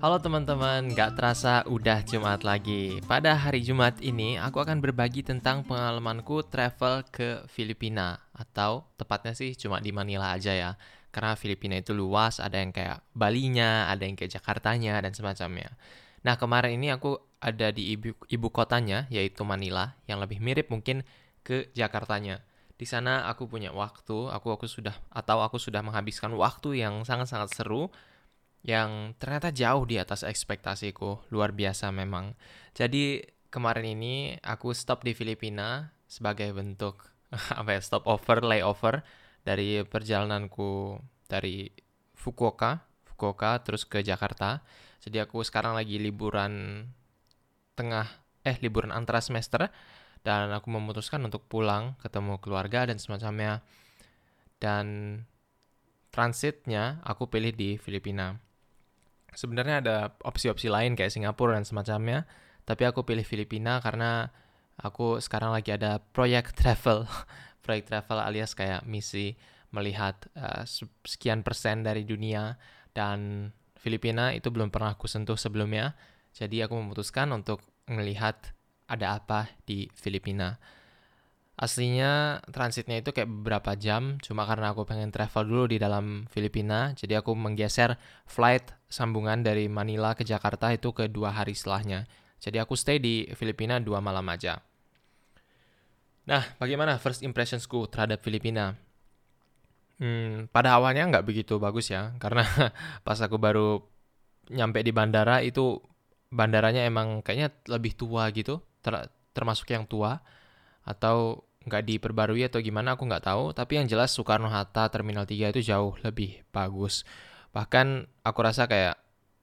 Halo teman-teman, gak terasa udah Jumat lagi. Pada hari Jumat ini, aku akan berbagi tentang pengalamanku travel ke Filipina. Atau tepatnya sih cuma di Manila aja ya. Karena Filipina itu luas, ada yang kayak Balinya, ada yang kayak Jakartanya, dan semacamnya. Nah kemarin ini aku ada di ibu, ibu kotanya, yaitu Manila, yang lebih mirip mungkin ke Jakartanya. Di sana aku punya waktu, aku aku sudah atau aku sudah menghabiskan waktu yang sangat-sangat seru yang ternyata jauh di atas ekspektasiku, luar biasa memang. Jadi kemarin ini aku stop di Filipina sebagai bentuk apa ya, stop over, layover dari perjalananku dari Fukuoka, Fukuoka terus ke Jakarta. Jadi aku sekarang lagi liburan tengah eh liburan antara semester dan aku memutuskan untuk pulang ketemu keluarga dan semacamnya. Dan transitnya aku pilih di Filipina sebenarnya ada opsi-opsi lain kayak Singapura dan semacamnya, tapi aku pilih Filipina karena aku sekarang lagi ada proyek travel, proyek travel alias kayak misi melihat uh, sekian persen dari dunia dan Filipina itu belum pernah aku sentuh sebelumnya, jadi aku memutuskan untuk melihat ada apa di Filipina. Aslinya transitnya itu kayak beberapa jam, cuma karena aku pengen travel dulu di dalam Filipina, jadi aku menggeser flight sambungan dari Manila ke Jakarta itu ke dua hari setelahnya. Jadi aku stay di Filipina dua malam aja. Nah, bagaimana first impressionsku terhadap Filipina? Hmm, pada awalnya nggak begitu bagus ya, karena pas aku baru nyampe di bandara itu bandaranya emang kayaknya lebih tua gitu, ter termasuk yang tua, atau nggak diperbarui atau gimana aku nggak tahu. Tapi yang jelas Soekarno Hatta Terminal 3 itu jauh lebih bagus. Bahkan aku rasa kayak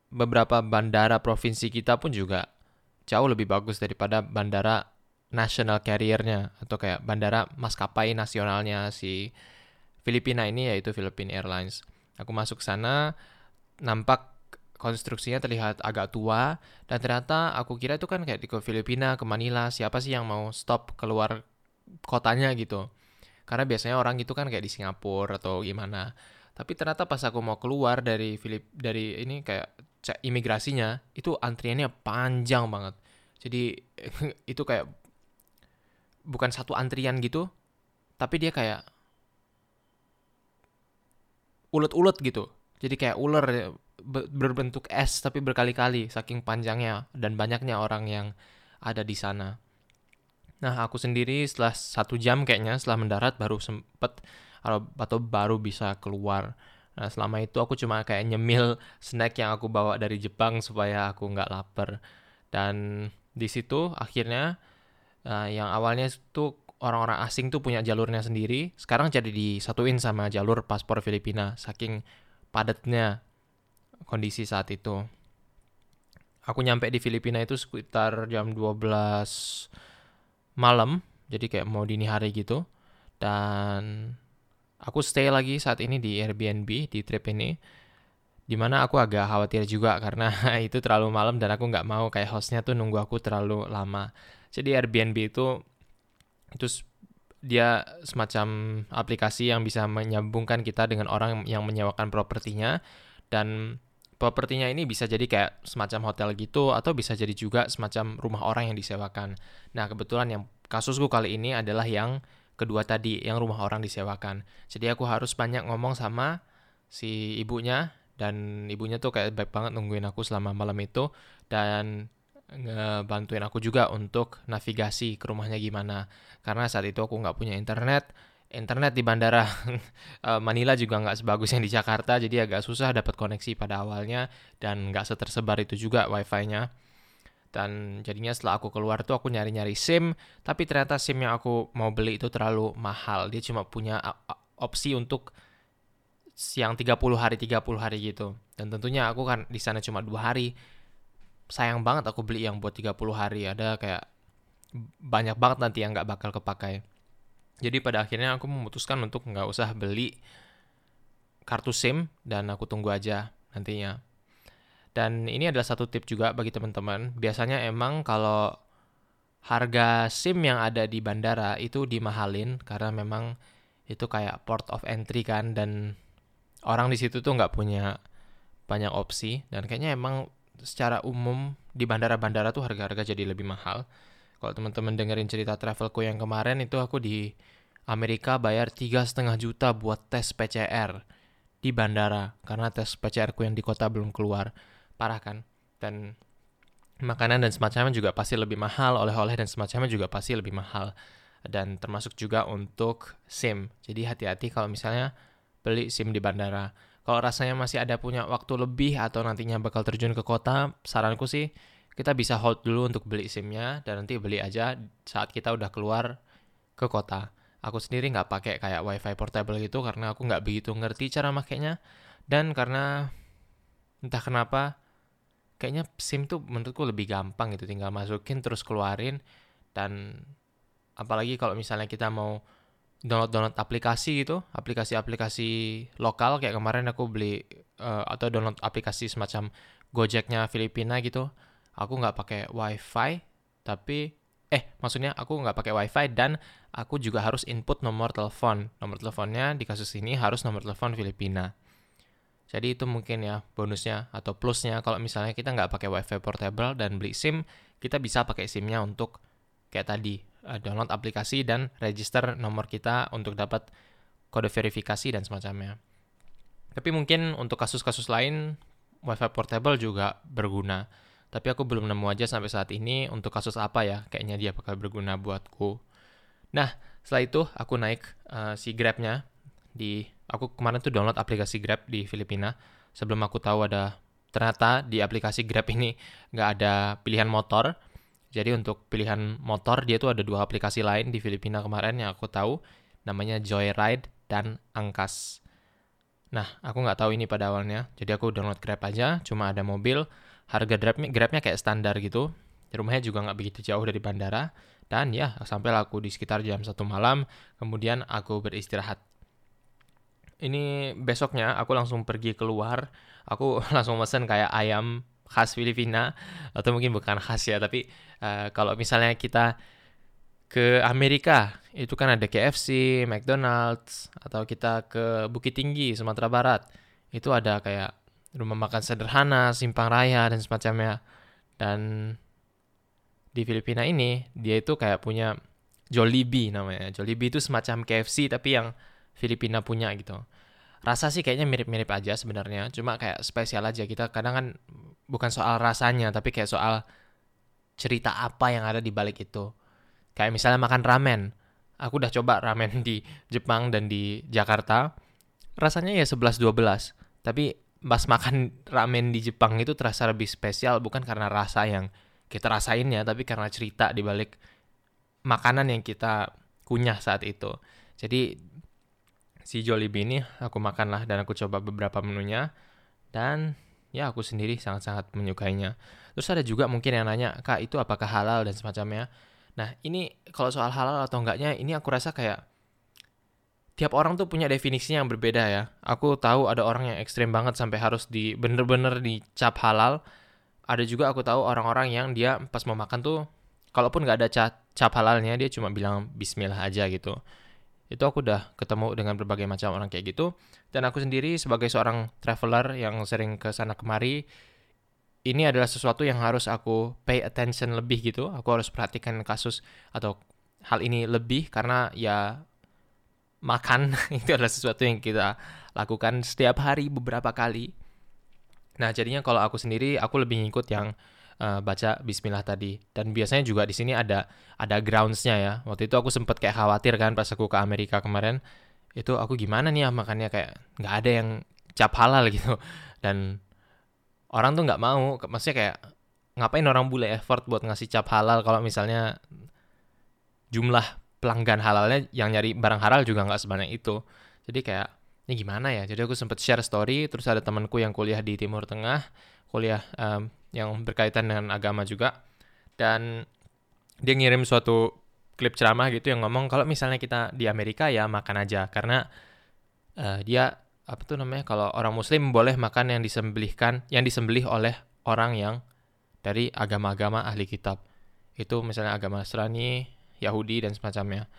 beberapa bandara provinsi kita pun juga jauh lebih bagus daripada bandara national carrier-nya atau kayak bandara maskapai nasionalnya si Filipina ini yaitu Philippine Airlines. Aku masuk sana nampak konstruksinya terlihat agak tua dan ternyata aku kira itu kan kayak di ke Filipina ke Manila. Siapa sih yang mau stop keluar kotanya gitu. Karena biasanya orang itu kan kayak di Singapura atau gimana. Tapi ternyata pas aku mau keluar dari Filip dari ini kayak cek imigrasinya itu antriannya panjang banget. Jadi itu kayak bukan satu antrian gitu, tapi dia kayak ulet-ulet gitu. Jadi kayak ular berbentuk es tapi berkali-kali saking panjangnya dan banyaknya orang yang ada di sana. Nah, aku sendiri setelah satu jam kayaknya setelah mendarat baru sempet atau baru bisa keluar. Nah, selama itu aku cuma kayak nyemil snack yang aku bawa dari Jepang supaya aku nggak lapar. Dan di situ akhirnya uh, yang awalnya itu orang-orang asing tuh punya jalurnya sendiri, sekarang jadi disatuin sama jalur paspor Filipina, saking padatnya kondisi saat itu. Aku nyampe di Filipina itu sekitar jam 12 malam, jadi kayak mau dini hari gitu. Dan aku stay lagi saat ini di Airbnb di trip ini. Di mana aku agak khawatir juga karena itu terlalu malam dan aku nggak mau kayak hostnya tuh nunggu aku terlalu lama. Jadi Airbnb itu itu dia semacam aplikasi yang bisa menyambungkan kita dengan orang yang menyewakan propertinya dan propertinya ini bisa jadi kayak semacam hotel gitu atau bisa jadi juga semacam rumah orang yang disewakan. Nah, kebetulan yang kasusku kali ini adalah yang kedua tadi, yang rumah orang disewakan. Jadi aku harus banyak ngomong sama si ibunya dan ibunya tuh kayak baik banget nungguin aku selama malam itu dan ngebantuin aku juga untuk navigasi ke rumahnya gimana. Karena saat itu aku nggak punya internet, internet di bandara eh, Manila juga nggak sebagus yang di Jakarta, jadi agak susah dapat koneksi pada awalnya dan nggak setersebar itu juga wifi-nya. Dan jadinya setelah aku keluar tuh aku nyari-nyari SIM, tapi ternyata SIM yang aku mau beli itu terlalu mahal. Dia cuma punya opsi untuk yang 30 hari 30 hari gitu. Dan tentunya aku kan di sana cuma dua hari. Sayang banget aku beli yang buat 30 hari. Ada kayak banyak banget nanti yang nggak bakal kepakai. Jadi pada akhirnya aku memutuskan untuk nggak usah beli kartu SIM dan aku tunggu aja nantinya. Dan ini adalah satu tip juga bagi teman-teman. Biasanya emang kalau harga SIM yang ada di bandara itu dimahalin karena memang itu kayak port of entry kan dan orang di situ tuh nggak punya banyak opsi dan kayaknya emang secara umum di bandara-bandara tuh harga-harga jadi lebih mahal. Kalau teman-teman dengerin cerita travelku yang kemarin itu aku di Amerika bayar tiga setengah juta buat tes PCR di bandara. Karena tes PCR ku yang di kota belum keluar. Parah kan? Dan makanan dan semacamnya juga pasti lebih mahal oleh-oleh dan semacamnya juga pasti lebih mahal. Dan termasuk juga untuk SIM. Jadi hati-hati kalau misalnya beli SIM di bandara. Kalau rasanya masih ada punya waktu lebih atau nantinya bakal terjun ke kota saranku sih kita bisa hold dulu untuk beli SIM-nya dan nanti beli aja saat kita udah keluar ke kota. Aku sendiri nggak pakai kayak WiFi portable gitu karena aku nggak begitu ngerti cara makainya. Dan karena entah kenapa kayaknya SIM tuh menurutku lebih gampang gitu. Tinggal masukin terus keluarin. Dan apalagi kalau misalnya kita mau download-download aplikasi gitu, aplikasi-aplikasi lokal. Kayak kemarin aku beli uh, atau download aplikasi semacam Gojeknya Filipina gitu aku nggak pakai wifi tapi eh maksudnya aku nggak pakai wifi dan aku juga harus input nomor telepon. Nomor teleponnya di kasus ini harus nomor telepon Filipina. Jadi itu mungkin ya bonusnya atau plusnya. Kalau misalnya kita nggak pakai wifi portable dan beli sim kita bisa pakai simnya untuk kayak tadi eh, download aplikasi dan register nomor kita untuk dapat kode verifikasi dan semacamnya. Tapi mungkin untuk kasus-kasus lain wifi portable juga berguna tapi aku belum nemu aja sampai saat ini untuk kasus apa ya, kayaknya dia bakal berguna buatku. Nah, setelah itu aku naik uh, si Grab-nya di aku kemarin tuh download aplikasi Grab di Filipina sebelum aku tahu ada ternyata di aplikasi Grab ini nggak ada pilihan motor. Jadi untuk pilihan motor dia tuh ada dua aplikasi lain di Filipina kemarin yang aku tahu namanya Joyride dan Angkas. Nah, aku nggak tahu ini pada awalnya, jadi aku download Grab aja, cuma ada mobil, harga grabnya grabnya kayak standar gitu. Rumahnya juga nggak begitu jauh dari bandara. Dan ya sampai aku di sekitar jam satu malam kemudian aku beristirahat. Ini besoknya aku langsung pergi keluar. Aku langsung pesen kayak ayam khas Filipina. Atau mungkin bukan khas ya tapi uh, kalau misalnya kita ke Amerika itu kan ada KFC, McDonald's atau kita ke Bukit Tinggi Sumatera Barat. Itu ada kayak rumah makan sederhana, simpang raya dan semacamnya. Dan di Filipina ini dia itu kayak punya Jollibee namanya. Jollibee itu semacam KFC tapi yang Filipina punya gitu. Rasa sih kayaknya mirip-mirip aja sebenarnya, cuma kayak spesial aja kita kadang kan bukan soal rasanya tapi kayak soal cerita apa yang ada di balik itu. Kayak misalnya makan ramen. Aku udah coba ramen di Jepang dan di Jakarta. Rasanya ya 11 12. Tapi pas makan ramen di Jepang itu terasa lebih spesial bukan karena rasa yang kita rasain ya, tapi karena cerita di balik makanan yang kita kunyah saat itu. Jadi si Jollibee ini aku makan lah dan aku coba beberapa menunya dan ya aku sendiri sangat-sangat menyukainya. Terus ada juga mungkin yang nanya, "Kak, itu apakah halal dan semacamnya?" Nah, ini kalau soal halal atau enggaknya ini aku rasa kayak tiap orang tuh punya definisinya yang berbeda ya. Aku tahu ada orang yang ekstrim banget sampai harus di bener-bener dicap halal. Ada juga aku tahu orang-orang yang dia pas mau makan tuh, kalaupun nggak ada cap, cap halalnya, dia cuma bilang Bismillah aja gitu. Itu aku udah ketemu dengan berbagai macam orang kayak gitu. Dan aku sendiri sebagai seorang traveler yang sering ke sana kemari, ini adalah sesuatu yang harus aku pay attention lebih gitu. Aku harus perhatikan kasus atau hal ini lebih karena ya makan itu adalah sesuatu yang kita lakukan setiap hari beberapa kali. Nah, jadinya kalau aku sendiri aku lebih ngikut yang uh, baca bismillah tadi. Dan biasanya juga di sini ada ada groundsnya ya. Waktu itu aku sempat kayak khawatir kan pas aku ke Amerika kemarin. Itu aku gimana nih ya makannya kayak nggak ada yang cap halal gitu. Dan orang tuh nggak mau, maksudnya kayak ngapain orang bule effort buat ngasih cap halal kalau misalnya jumlah pelanggan halalnya yang nyari barang halal juga nggak sebanyak itu. Jadi kayak ini gimana ya? Jadi aku sempat share story, terus ada temanku yang kuliah di Timur Tengah, kuliah um, yang berkaitan dengan agama juga, dan dia ngirim suatu klip ceramah gitu yang ngomong kalau misalnya kita di Amerika ya makan aja karena uh, dia apa tuh namanya kalau orang Muslim boleh makan yang disembelihkan yang disembelih oleh orang yang dari agama-agama ahli kitab itu misalnya agama Nasrani, Yahudi dan semacamnya.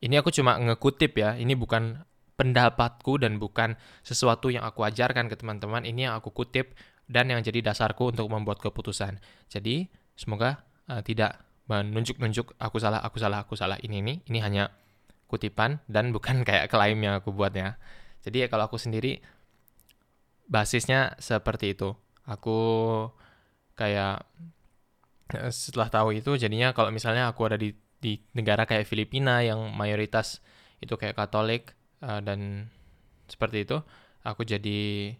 Ini aku cuma ngekutip ya, ini bukan pendapatku dan bukan sesuatu yang aku ajarkan ke teman-teman, ini yang aku kutip dan yang jadi dasarku untuk membuat keputusan. Jadi, semoga uh, tidak menunjuk-nunjuk aku salah, aku salah, aku salah. Ini ini ini hanya kutipan dan bukan kayak klaim yang aku buat ya. Jadi ya kalau aku sendiri basisnya seperti itu. Aku kayak eh, setelah tahu itu jadinya kalau misalnya aku ada di di negara kayak Filipina yang mayoritas itu kayak Katolik uh, dan seperti itu, aku jadi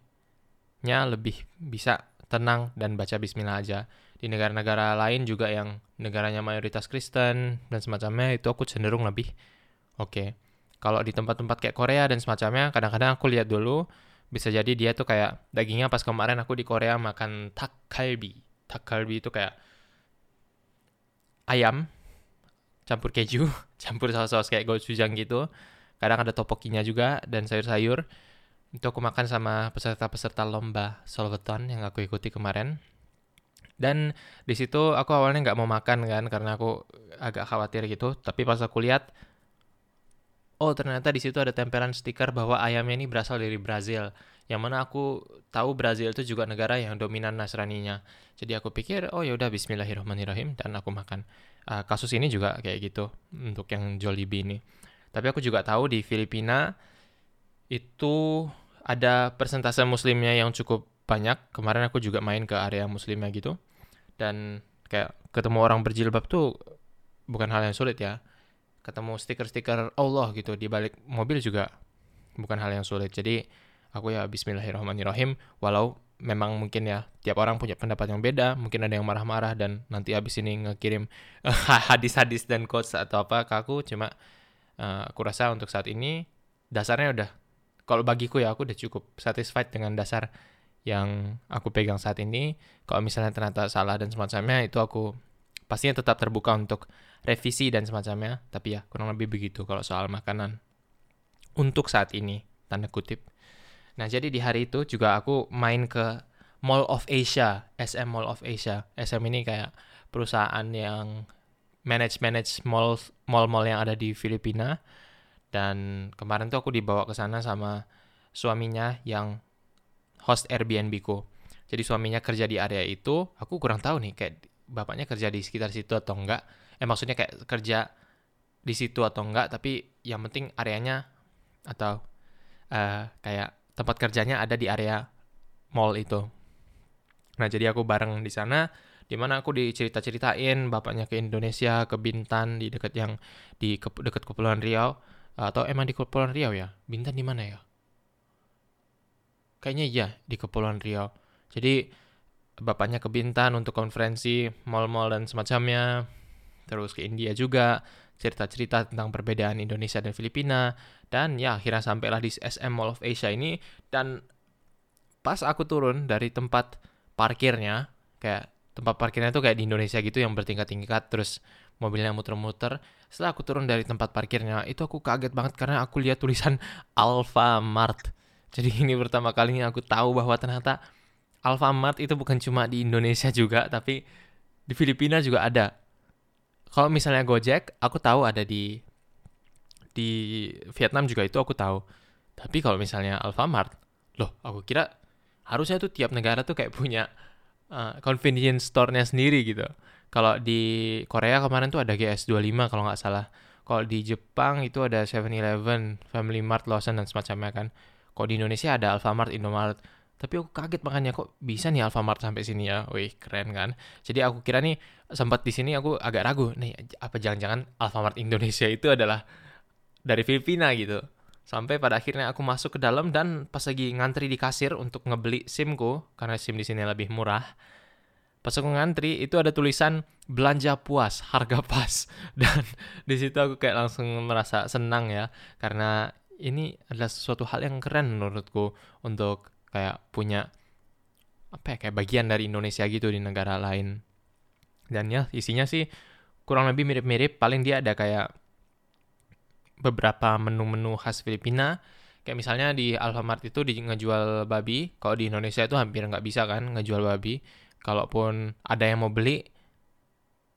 nya lebih bisa tenang dan baca bismillah aja. Di negara-negara lain juga yang negaranya mayoritas Kristen dan semacamnya itu aku cenderung lebih oke. Okay. Kalau di tempat-tempat kayak Korea dan semacamnya, kadang-kadang aku lihat dulu bisa jadi dia tuh kayak dagingnya pas kemarin aku di Korea makan tak kalbi. Tak itu kayak ayam campur keju, campur saus-saus kayak gochujang gitu. Kadang ada topokinya juga dan sayur-sayur itu aku makan sama peserta-peserta lomba solveton yang aku ikuti kemarin. Dan di situ aku awalnya nggak mau makan kan karena aku agak khawatir gitu. Tapi pas aku lihat, oh ternyata di situ ada tempelan stiker bahwa ayamnya ini berasal dari Brazil. Yang mana aku tahu Brazil itu juga negara yang dominan Nasraninya. Jadi aku pikir, oh ya udah Bismillahirrahmanirrahim dan aku makan. Uh, kasus ini juga kayak gitu untuk yang Jollibee ini. Tapi aku juga tahu di Filipina itu ada persentase muslimnya yang cukup banyak. Kemarin aku juga main ke area muslimnya gitu. Dan kayak ketemu orang berjilbab tuh bukan hal yang sulit ya. Ketemu stiker-stiker Allah gitu di balik mobil juga bukan hal yang sulit. Jadi aku ya bismillahirrahmanirrahim walau memang mungkin ya tiap orang punya pendapat yang beda, mungkin ada yang marah-marah dan nanti abis ini ngekirim hadis-hadis dan quotes atau apa ke aku cuma uh, aku rasa untuk saat ini dasarnya udah kalau bagiku ya aku udah cukup satisfied dengan dasar yang aku pegang saat ini. Kalau misalnya ternyata salah dan semacamnya itu aku pastinya tetap terbuka untuk revisi dan semacamnya. Tapi ya kurang lebih begitu kalau soal makanan. Untuk saat ini, tanda kutip. Nah jadi di hari itu juga aku main ke Mall of Asia, SM Mall of Asia. SM ini kayak perusahaan yang manage-manage mall mall-mall yang ada di Filipina dan kemarin tuh aku dibawa ke sana sama suaminya yang host Airbnb ku. Jadi suaminya kerja di area itu, aku kurang tahu nih kayak bapaknya kerja di sekitar situ atau enggak. Eh maksudnya kayak kerja di situ atau enggak, tapi yang penting areanya atau uh, kayak tempat kerjanya ada di area mall itu. Nah, jadi aku bareng di sana di mana aku dicerita-ceritain bapaknya ke Indonesia, ke Bintan di dekat yang di ke, dekat Kepulauan Riau atau emang di Kepulauan Riau ya? Bintan di mana ya? Kayaknya iya di Kepulauan Riau. Jadi bapaknya ke Bintan untuk konferensi mall-mall dan semacamnya. Terus ke India juga, cerita-cerita tentang perbedaan Indonesia dan Filipina. Dan ya akhirnya sampailah di SM Mall of Asia ini. Dan pas aku turun dari tempat parkirnya, kayak tempat parkirnya tuh kayak di Indonesia gitu yang bertingkat-tingkat. Terus mobilnya muter-muter. Setelah aku turun dari tempat parkirnya, itu aku kaget banget karena aku lihat tulisan Alfamart. Jadi ini pertama kalinya aku tahu bahwa ternyata Alfamart itu bukan cuma di Indonesia juga, tapi di Filipina juga ada. Kalau misalnya Gojek, aku tahu ada di di Vietnam juga itu aku tahu. Tapi kalau misalnya Alfamart, loh aku kira harusnya tuh tiap negara tuh kayak punya uh, convenience store-nya sendiri gitu. Kalau di Korea kemarin tuh ada GS25 kalau nggak salah. Kalau di Jepang itu ada 7-Eleven, Family Mart, Lawson, dan semacamnya kan. Kalau di Indonesia ada Alfamart, Indomaret. Tapi aku kaget makanya kok bisa nih Alfamart sampai sini ya. Wih, keren kan. Jadi aku kira nih sempat di sini aku agak ragu. Nih, apa jangan-jangan Alfamart Indonesia itu adalah dari Filipina gitu. Sampai pada akhirnya aku masuk ke dalam dan pas lagi ngantri di kasir untuk ngebeli SIMku, karena SIM di sini lebih murah, pas aku ngantri itu ada tulisan belanja puas harga pas dan di situ aku kayak langsung merasa senang ya karena ini adalah sesuatu hal yang keren menurutku untuk kayak punya apa ya kayak bagian dari Indonesia gitu di negara lain. Dan ya isinya sih kurang lebih mirip-mirip. Paling dia ada kayak beberapa menu-menu khas Filipina. Kayak misalnya di Alfamart itu di ngejual babi. Kalau di Indonesia itu hampir nggak bisa kan ngejual babi. Kalaupun ada yang mau beli,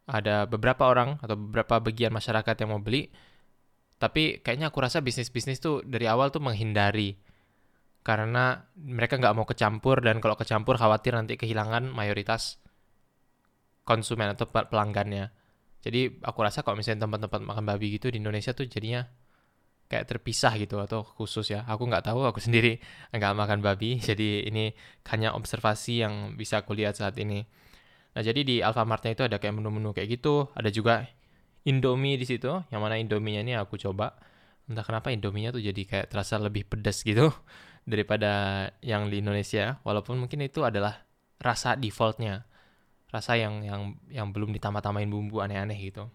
ada beberapa orang atau beberapa bagian masyarakat yang mau beli, tapi kayaknya aku rasa bisnis-bisnis tuh dari awal tuh menghindari karena mereka nggak mau kecampur dan kalau kecampur khawatir nanti kehilangan mayoritas konsumen atau pelanggannya. Jadi aku rasa kalau misalnya tempat-tempat makan babi gitu di Indonesia tuh jadinya kayak terpisah gitu atau khusus ya. Aku nggak tahu, aku sendiri nggak makan babi, jadi ini hanya observasi yang bisa aku lihat saat ini. Nah jadi di Alfamartnya itu ada kayak menu-menu kayak gitu, ada juga Indomie di situ, yang mana Indominya ini aku coba. Entah kenapa Indominya tuh jadi kayak terasa lebih pedas gitu daripada yang di Indonesia, walaupun mungkin itu adalah rasa defaultnya rasa yang yang yang belum ditambah-tambahin bumbu aneh-aneh gitu.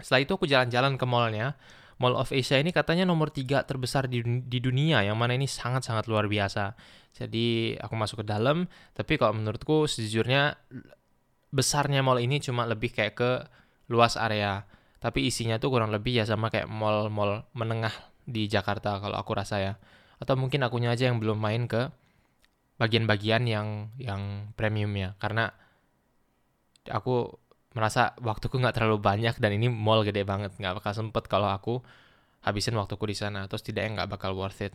Setelah itu aku jalan-jalan ke mallnya. Mall of Asia ini katanya nomor tiga terbesar di, di dunia, yang mana ini sangat-sangat luar biasa. Jadi aku masuk ke dalam, tapi kalau menurutku sejujurnya besarnya mall ini cuma lebih kayak ke luas area. Tapi isinya tuh kurang lebih ya sama kayak mall-mall menengah di Jakarta kalau aku rasa ya. Atau mungkin akunya aja yang belum main ke bagian-bagian yang yang premium ya karena aku merasa waktuku nggak terlalu banyak dan ini mall gede banget. Nggak bakal sempet kalau aku habisin waktuku di sana. Terus tidak nggak bakal worth it.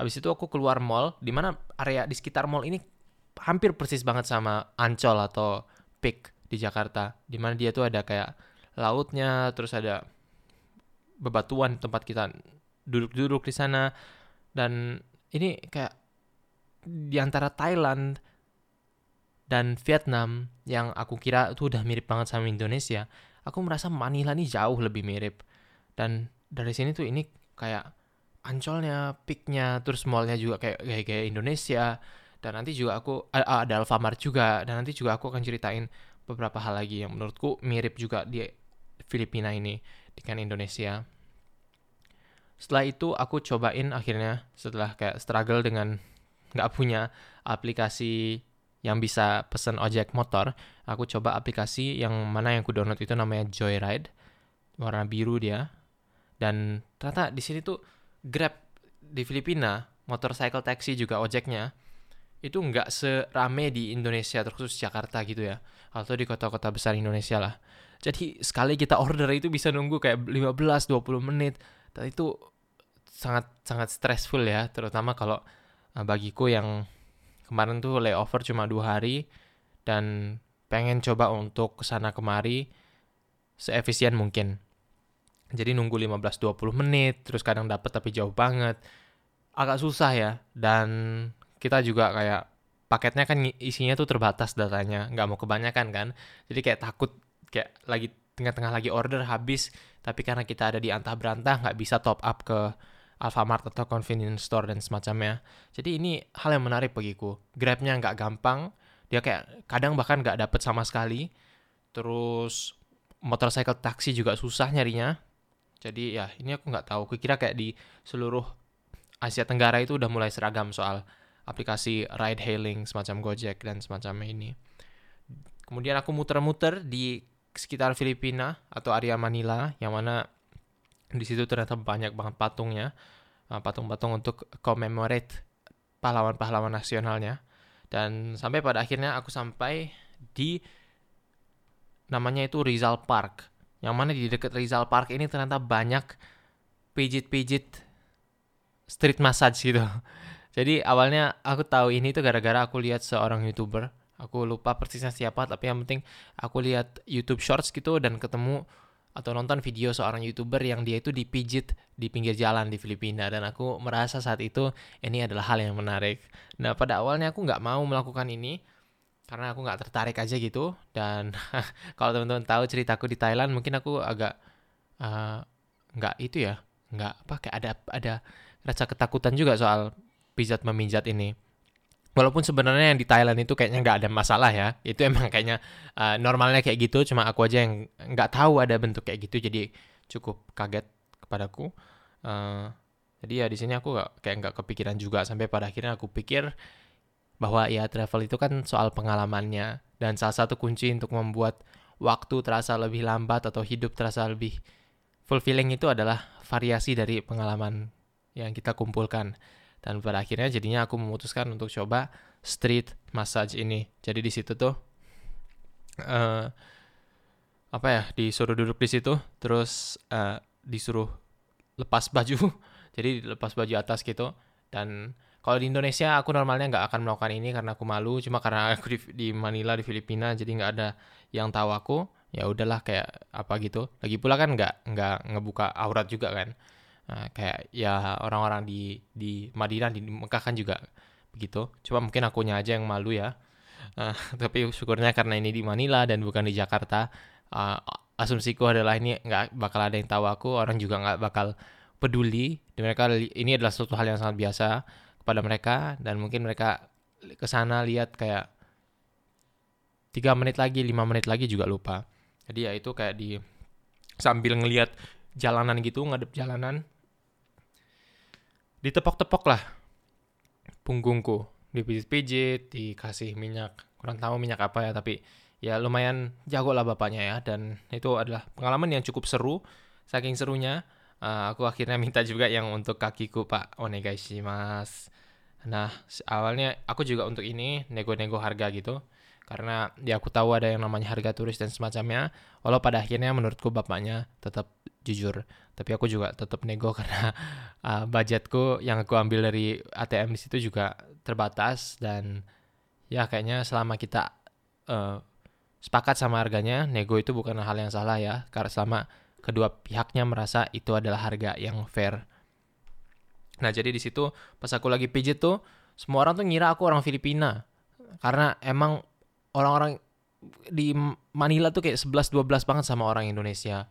Habis itu aku keluar mall di mana area di sekitar mall ini hampir persis banget sama Ancol atau Peak di Jakarta. Di mana dia tuh ada kayak lautnya terus ada bebatuan tempat kita duduk-duduk di sana dan ini kayak di antara Thailand dan Vietnam yang aku kira itu udah mirip banget sama Indonesia, aku merasa Manila ini jauh lebih mirip. Dan dari sini tuh ini kayak Ancolnya, Peaknya, terus mallnya juga kayak kayak, kayak Indonesia. Dan nanti juga aku ada Alfamart juga dan nanti juga aku akan ceritain beberapa hal lagi yang menurutku mirip juga di Filipina ini dengan Indonesia. Setelah itu aku cobain akhirnya setelah kayak struggle dengan nggak punya aplikasi yang bisa pesen ojek motor, aku coba aplikasi yang mana yang aku download itu namanya Joyride, warna biru dia. Dan ternyata di sini tuh Grab di Filipina, motorcycle taxi juga ojeknya, itu nggak serame di Indonesia, terkhusus Jakarta gitu ya. Atau di kota-kota besar Indonesia lah. Jadi sekali kita order itu bisa nunggu kayak 15-20 menit. Dan itu sangat sangat stressful ya, terutama kalau Nah, bagiku yang kemarin tuh layover cuma dua hari dan pengen coba untuk ke sana kemari seefisien mungkin. Jadi nunggu 15-20 menit, terus kadang dapat tapi jauh banget. Agak susah ya, dan kita juga kayak paketnya kan isinya tuh terbatas datanya, nggak mau kebanyakan kan. Jadi kayak takut kayak lagi tengah-tengah lagi order habis, tapi karena kita ada di antah berantah nggak bisa top up ke Alfamart atau convenience store dan semacamnya. Jadi ini hal yang menarik bagiku. Grabnya nggak gampang, dia kayak kadang bahkan nggak dapet sama sekali. Terus motorcycle taksi juga susah nyarinya. Jadi ya ini aku nggak tahu. Kira kayak di seluruh Asia Tenggara itu udah mulai seragam soal aplikasi ride hailing semacam Gojek dan semacamnya ini. Kemudian aku muter-muter di sekitar Filipina atau area Manila yang mana di situ ternyata banyak banget patungnya uh, patung-patung untuk commemorate pahlawan-pahlawan nasionalnya. Dan sampai pada akhirnya aku sampai di namanya itu Rizal Park. Yang mana di dekat Rizal Park ini ternyata banyak pijit-pijit street massage gitu. Jadi awalnya aku tahu ini tuh gara-gara aku lihat seorang youtuber. Aku lupa persisnya siapa tapi yang penting aku lihat YouTube Shorts gitu dan ketemu atau nonton video seorang youtuber yang dia itu dipijit di pinggir jalan di Filipina. Dan aku merasa saat itu ini adalah hal yang menarik. Nah pada awalnya aku nggak mau melakukan ini karena aku nggak tertarik aja gitu. Dan kalau teman-teman tahu ceritaku di Thailand mungkin aku agak uh, nggak itu ya nggak apa kayak ada ada rasa ketakutan juga soal pijat memijat ini walaupun sebenarnya yang di Thailand itu kayaknya nggak ada masalah ya. Itu emang kayaknya uh, normalnya kayak gitu cuma aku aja yang nggak tahu ada bentuk kayak gitu jadi cukup kaget kepadaku. Uh, jadi ya di sini aku gak, kayak nggak kepikiran juga sampai pada akhirnya aku pikir bahwa ya travel itu kan soal pengalamannya. Dan salah satu kunci untuk membuat waktu terasa lebih lambat atau hidup terasa lebih fulfilling itu adalah variasi dari pengalaman yang kita kumpulkan dan pada akhirnya jadinya aku memutuskan untuk coba street massage ini. Jadi di situ tuh uh, apa ya disuruh duduk di situ terus uh, disuruh lepas baju. Jadi lepas baju atas gitu. Dan kalau di Indonesia aku normalnya nggak akan melakukan ini karena aku malu. Cuma karena aku di, di Manila di Filipina jadi nggak ada yang tahu aku ya udahlah kayak apa gitu. Lagi pula kan nggak nggak ngebuka aurat juga kan nah, kayak ya orang-orang di di Madinah di Mekah kan juga begitu. Cuma mungkin akunya aja yang malu ya. Uh, tapi syukurnya karena ini di Manila dan bukan di Jakarta uh, asumsiku adalah ini nggak bakal ada yang tahu aku orang juga nggak bakal peduli. Dan mereka ini adalah suatu hal yang sangat biasa kepada mereka dan mungkin mereka ke sana lihat kayak tiga menit lagi lima menit lagi juga lupa. Jadi ya itu kayak di sambil ngelihat jalanan gitu ngadep jalanan ditepok-tepok lah punggungku. Dipijit-pijit dikasih minyak. Kurang tahu minyak apa ya tapi ya lumayan jago lah bapaknya ya. Dan itu adalah pengalaman yang cukup seru. Saking serunya uh, aku akhirnya minta juga yang untuk kakiku pak. Onegaishimasu. Nah awalnya aku juga untuk ini nego-nego harga gitu. Karena ya aku tahu ada yang namanya harga turis dan semacamnya. Walau pada akhirnya menurutku bapaknya tetap jujur tapi aku juga tetap nego karena uh, budgetku yang aku ambil dari ATM di situ juga terbatas dan ya kayaknya selama kita uh, sepakat sama harganya nego itu bukan hal yang salah ya karena selama kedua pihaknya merasa itu adalah harga yang fair. Nah, jadi di situ pas aku lagi pijit tuh, semua orang tuh ngira aku orang Filipina. Karena emang orang-orang di Manila tuh kayak 11-12 banget sama orang Indonesia.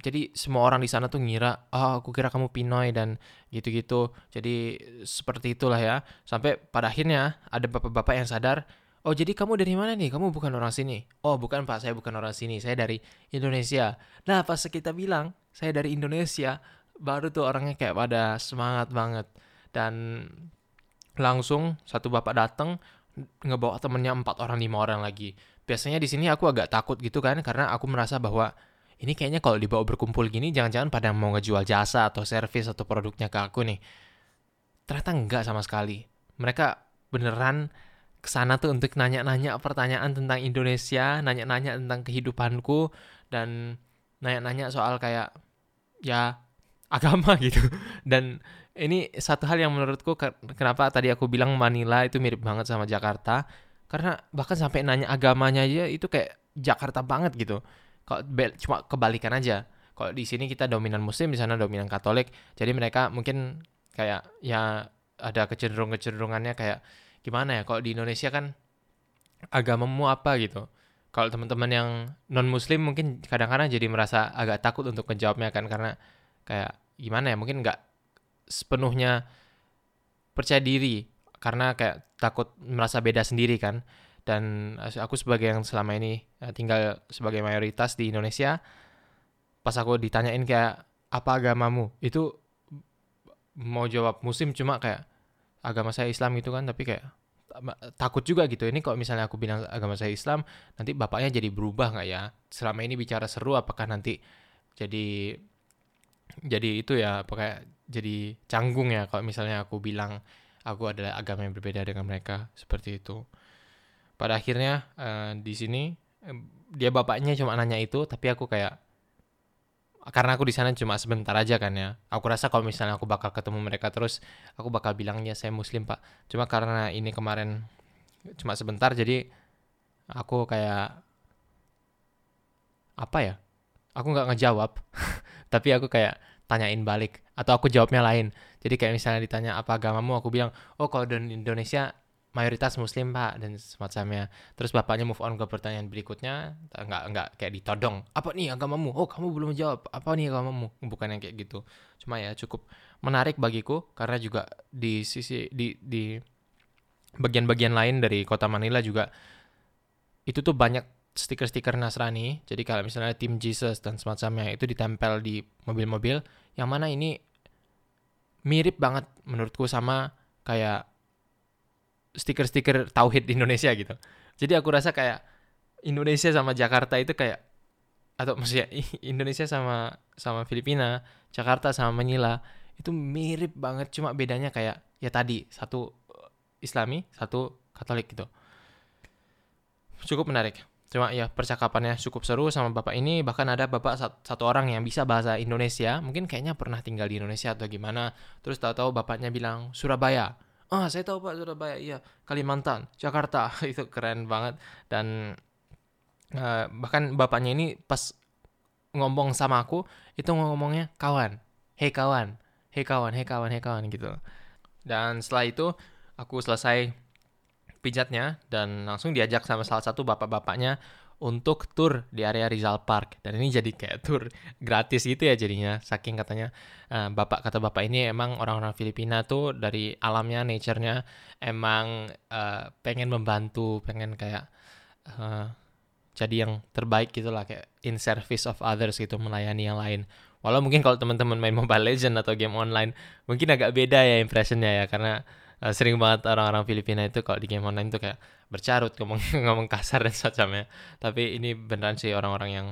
Jadi semua orang di sana tuh ngira, oh aku kira kamu Pinoy dan gitu-gitu. Jadi seperti itulah ya. Sampai pada akhirnya ada bapak-bapak yang sadar, Oh jadi kamu dari mana nih? Kamu bukan orang sini? Oh bukan pak, saya bukan orang sini. Saya dari Indonesia. Nah pas kita bilang saya dari Indonesia, baru tuh orangnya kayak pada semangat banget. Dan langsung satu bapak datang ngebawa temennya empat orang lima orang lagi. Biasanya di sini aku agak takut gitu kan karena aku merasa bahwa ini kayaknya kalau dibawa berkumpul gini jangan-jangan pada mau ngejual jasa atau servis atau produknya ke aku nih. Ternyata enggak sama sekali. Mereka beneran ke sana tuh untuk nanya-nanya pertanyaan tentang Indonesia, nanya-nanya tentang kehidupanku dan nanya-nanya soal kayak ya agama gitu. Dan ini satu hal yang menurutku kenapa tadi aku bilang Manila itu mirip banget sama Jakarta karena bahkan sampai nanya agamanya aja itu kayak Jakarta banget gitu. Kalau cuma kebalikan aja. Kalau di sini kita dominan Muslim, di sana dominan Katolik. Jadi mereka mungkin kayak ya ada kecenderung-kecenderungannya kayak gimana ya kalau di Indonesia kan agamamu apa gitu kalau teman-teman yang non muslim mungkin kadang-kadang jadi merasa agak takut untuk menjawabnya kan karena kayak gimana ya mungkin nggak sepenuhnya percaya diri karena kayak takut merasa beda sendiri kan dan aku sebagai yang selama ini eh, tinggal sebagai mayoritas di Indonesia pas aku ditanyain kayak apa agamamu? Itu mau jawab muslim cuma kayak agama saya Islam gitu kan. Tapi kayak takut juga gitu. Ini kalau misalnya aku bilang agama saya Islam nanti bapaknya jadi berubah nggak ya? Selama ini bicara seru apakah nanti jadi jadi itu ya apakah jadi canggung ya? Kalau misalnya aku bilang aku adalah agama yang berbeda dengan mereka seperti itu pada akhirnya uh, di sini dia bapaknya cuma nanya itu tapi aku kayak karena aku di sana cuma sebentar aja kan ya. Aku rasa kalau misalnya aku bakal ketemu mereka terus, aku bakal bilang ya saya muslim pak. Cuma karena ini kemarin cuma sebentar jadi aku kayak apa ya? Aku nggak ngejawab, tapi aku kayak tanyain balik atau aku jawabnya lain. Jadi kayak misalnya ditanya apa agamamu, aku bilang oh kalau di Indonesia mayoritas muslim pak dan semacamnya. Terus bapaknya move on ke pertanyaan berikutnya nggak nggak kayak ditodong. Apa nih agamamu? Oh kamu belum jawab. Apa nih agamamu? Bukan yang kayak gitu. Cuma ya cukup menarik bagiku karena juga di sisi di di bagian-bagian lain dari kota Manila juga itu tuh banyak stiker-stiker Nasrani. Jadi kalau misalnya tim Jesus dan semacamnya itu ditempel di mobil-mobil. Yang mana ini mirip banget menurutku sama kayak stiker-stiker tauhid di Indonesia gitu. Jadi aku rasa kayak Indonesia sama Jakarta itu kayak atau maksudnya Indonesia sama sama Filipina, Jakarta sama Manila itu mirip banget cuma bedanya kayak ya tadi satu Islami, satu Katolik gitu. Cukup menarik. Cuma ya percakapannya cukup seru sama bapak ini. Bahkan ada bapak satu orang yang bisa bahasa Indonesia. Mungkin kayaknya pernah tinggal di Indonesia atau gimana. Terus tahu-tahu bapaknya bilang Surabaya. Ah, saya tahu Pak Surabaya. Iya, Kalimantan, Jakarta. Itu keren banget. Dan uh, bahkan bapaknya ini pas ngomong sama aku, itu ngomongnya kawan. Hei kawan. Hei kawan, hei kawan, hei kawan gitu. Dan setelah itu aku selesai pijatnya dan langsung diajak sama salah satu bapak-bapaknya untuk tour di area Rizal Park. Dan ini jadi kayak tour gratis gitu ya jadinya. Saking katanya uh, bapak kata bapak ini emang orang-orang Filipina tuh dari alamnya nature-nya emang uh, pengen membantu pengen kayak uh, jadi yang terbaik gitu lah kayak in service of others gitu melayani yang lain. Walau mungkin kalau teman-teman main Mobile Legend atau game online mungkin agak beda ya impressionnya ya karena uh, sering banget orang-orang Filipina itu kalau di game online tuh kayak bercarut ngomong ngomong kasar dan semacamnya. Tapi ini beneran sih orang-orang yang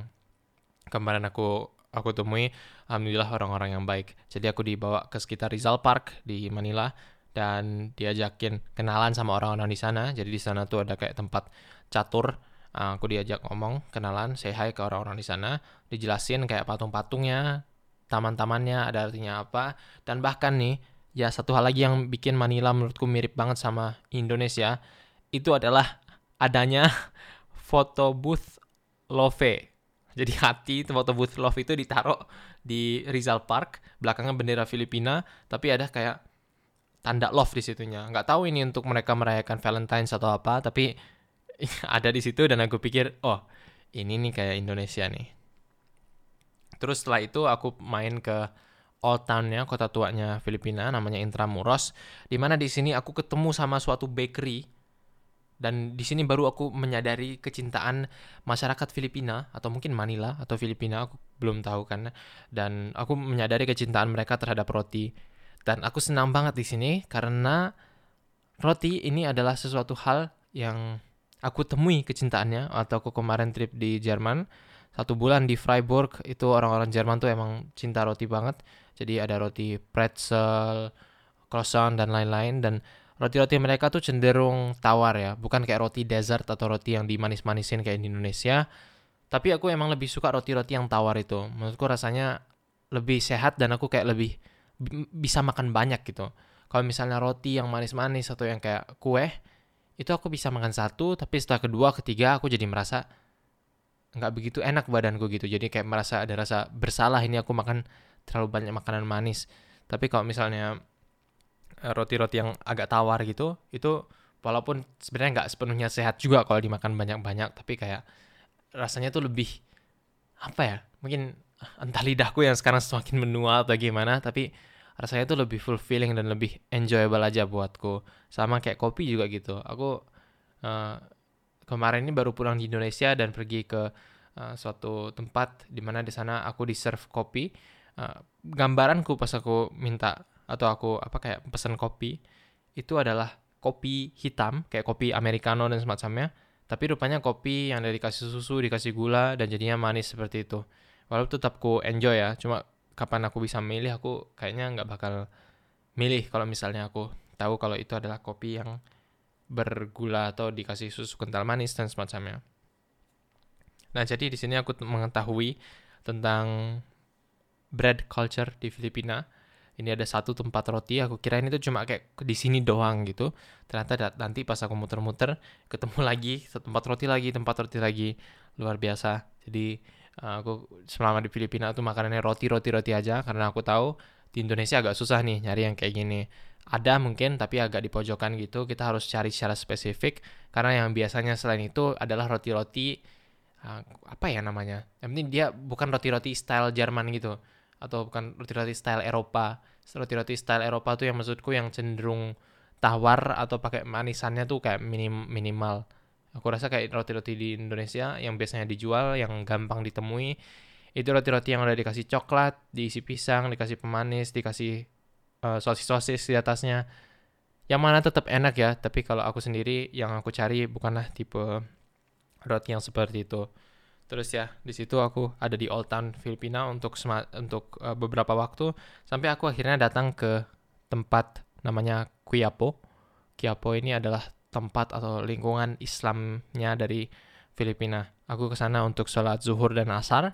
kemarin aku aku temui alhamdulillah orang-orang yang baik. Jadi aku dibawa ke sekitar Rizal Park di Manila dan diajakin kenalan sama orang-orang di sana. Jadi di sana tuh ada kayak tempat catur uh, aku diajak ngomong kenalan say hi ke orang-orang di sana dijelasin kayak patung-patungnya taman-tamannya ada artinya apa. Dan bahkan nih ya satu hal lagi yang bikin Manila menurutku mirip banget sama Indonesia itu adalah adanya foto booth love. Jadi hati foto booth love itu ditaruh di Rizal Park, belakangnya bendera Filipina, tapi ada kayak tanda love di situnya. Nggak tahu ini untuk mereka merayakan Valentine's atau apa, tapi ada di situ dan aku pikir, oh ini nih kayak Indonesia nih. Terus setelah itu aku main ke old town-nya, kota tuanya Filipina, namanya Intramuros, di mana di sini aku ketemu sama suatu bakery. Dan di sini baru aku menyadari kecintaan masyarakat Filipina atau mungkin Manila atau Filipina aku belum tahu kan. Dan aku menyadari kecintaan mereka terhadap roti. Dan aku senang banget di sini karena roti ini adalah sesuatu hal yang aku temui kecintaannya. Atau aku kemarin trip di Jerman satu bulan di Freiburg itu orang-orang Jerman tuh emang cinta roti banget jadi ada roti pretzel, croissant dan lain-lain dan roti-roti mereka tuh cenderung tawar ya, bukan kayak roti desert atau roti yang dimanis-manisin kayak di Indonesia. Tapi aku emang lebih suka roti-roti yang tawar itu. Menurutku rasanya lebih sehat dan aku kayak lebih bisa makan banyak gitu. Kalau misalnya roti yang manis-manis atau yang kayak kue, itu aku bisa makan satu, tapi setelah kedua, ketiga aku jadi merasa nggak begitu enak badanku gitu. Jadi kayak merasa ada rasa bersalah ini aku makan terlalu banyak makanan manis. Tapi kalau misalnya eh, roti-roti yang agak tawar gitu itu walaupun sebenarnya nggak sepenuhnya sehat juga kalau dimakan banyak-banyak tapi kayak rasanya tuh lebih apa ya mungkin entah lidahku yang sekarang semakin menua atau gimana tapi rasanya tuh lebih fulfilling dan lebih enjoyable aja buatku. Sama kayak kopi juga gitu. Aku uh, kemarin ini baru pulang di Indonesia dan pergi ke uh, suatu tempat di mana di sana aku di serve kopi uh, gambaranku pas aku minta atau aku apa kayak pesan kopi itu adalah kopi hitam kayak kopi americano dan semacamnya tapi rupanya kopi yang dari dikasih susu dikasih gula dan jadinya manis seperti itu walaupun tetap ku enjoy ya cuma kapan aku bisa milih aku kayaknya nggak bakal milih kalau misalnya aku tahu kalau itu adalah kopi yang bergula atau dikasih susu kental manis dan semacamnya. Nah, jadi di sini aku mengetahui tentang bread culture di Filipina. Ini ada satu tempat roti, aku kira ini tuh cuma kayak di sini doang gitu. Ternyata nanti pas aku muter-muter, ketemu lagi tempat roti lagi, tempat roti lagi. Luar biasa. Jadi eh, aku selama di Filipina tuh makanannya roti, roti, roti aja. Karena aku tahu di Indonesia agak susah nih nyari yang kayak gini. Ada mungkin tapi agak di pojokan gitu. Kita harus cari secara spesifik. Karena yang biasanya selain itu adalah roti-roti uh, apa ya namanya? Yang penting dia bukan roti-roti style Jerman gitu atau bukan roti-roti style Eropa. Roti-roti style Eropa tuh yang maksudku yang cenderung tawar atau pakai manisannya tuh kayak minim minimal. Aku rasa kayak roti-roti di Indonesia yang biasanya dijual, yang gampang ditemui, itu roti-roti yang udah dikasih coklat, diisi pisang, dikasih pemanis, dikasih uh, sosis-sosis di atasnya. Yang mana tetap enak ya, tapi kalau aku sendiri yang aku cari bukanlah tipe roti yang seperti itu. Terus ya di situ aku ada di Old Town Filipina untuk untuk uh, beberapa waktu sampai aku akhirnya datang ke tempat namanya Quiapo. Quiapo ini adalah tempat atau lingkungan Islamnya dari Filipina. Aku ke sana untuk sholat zuhur dan asar.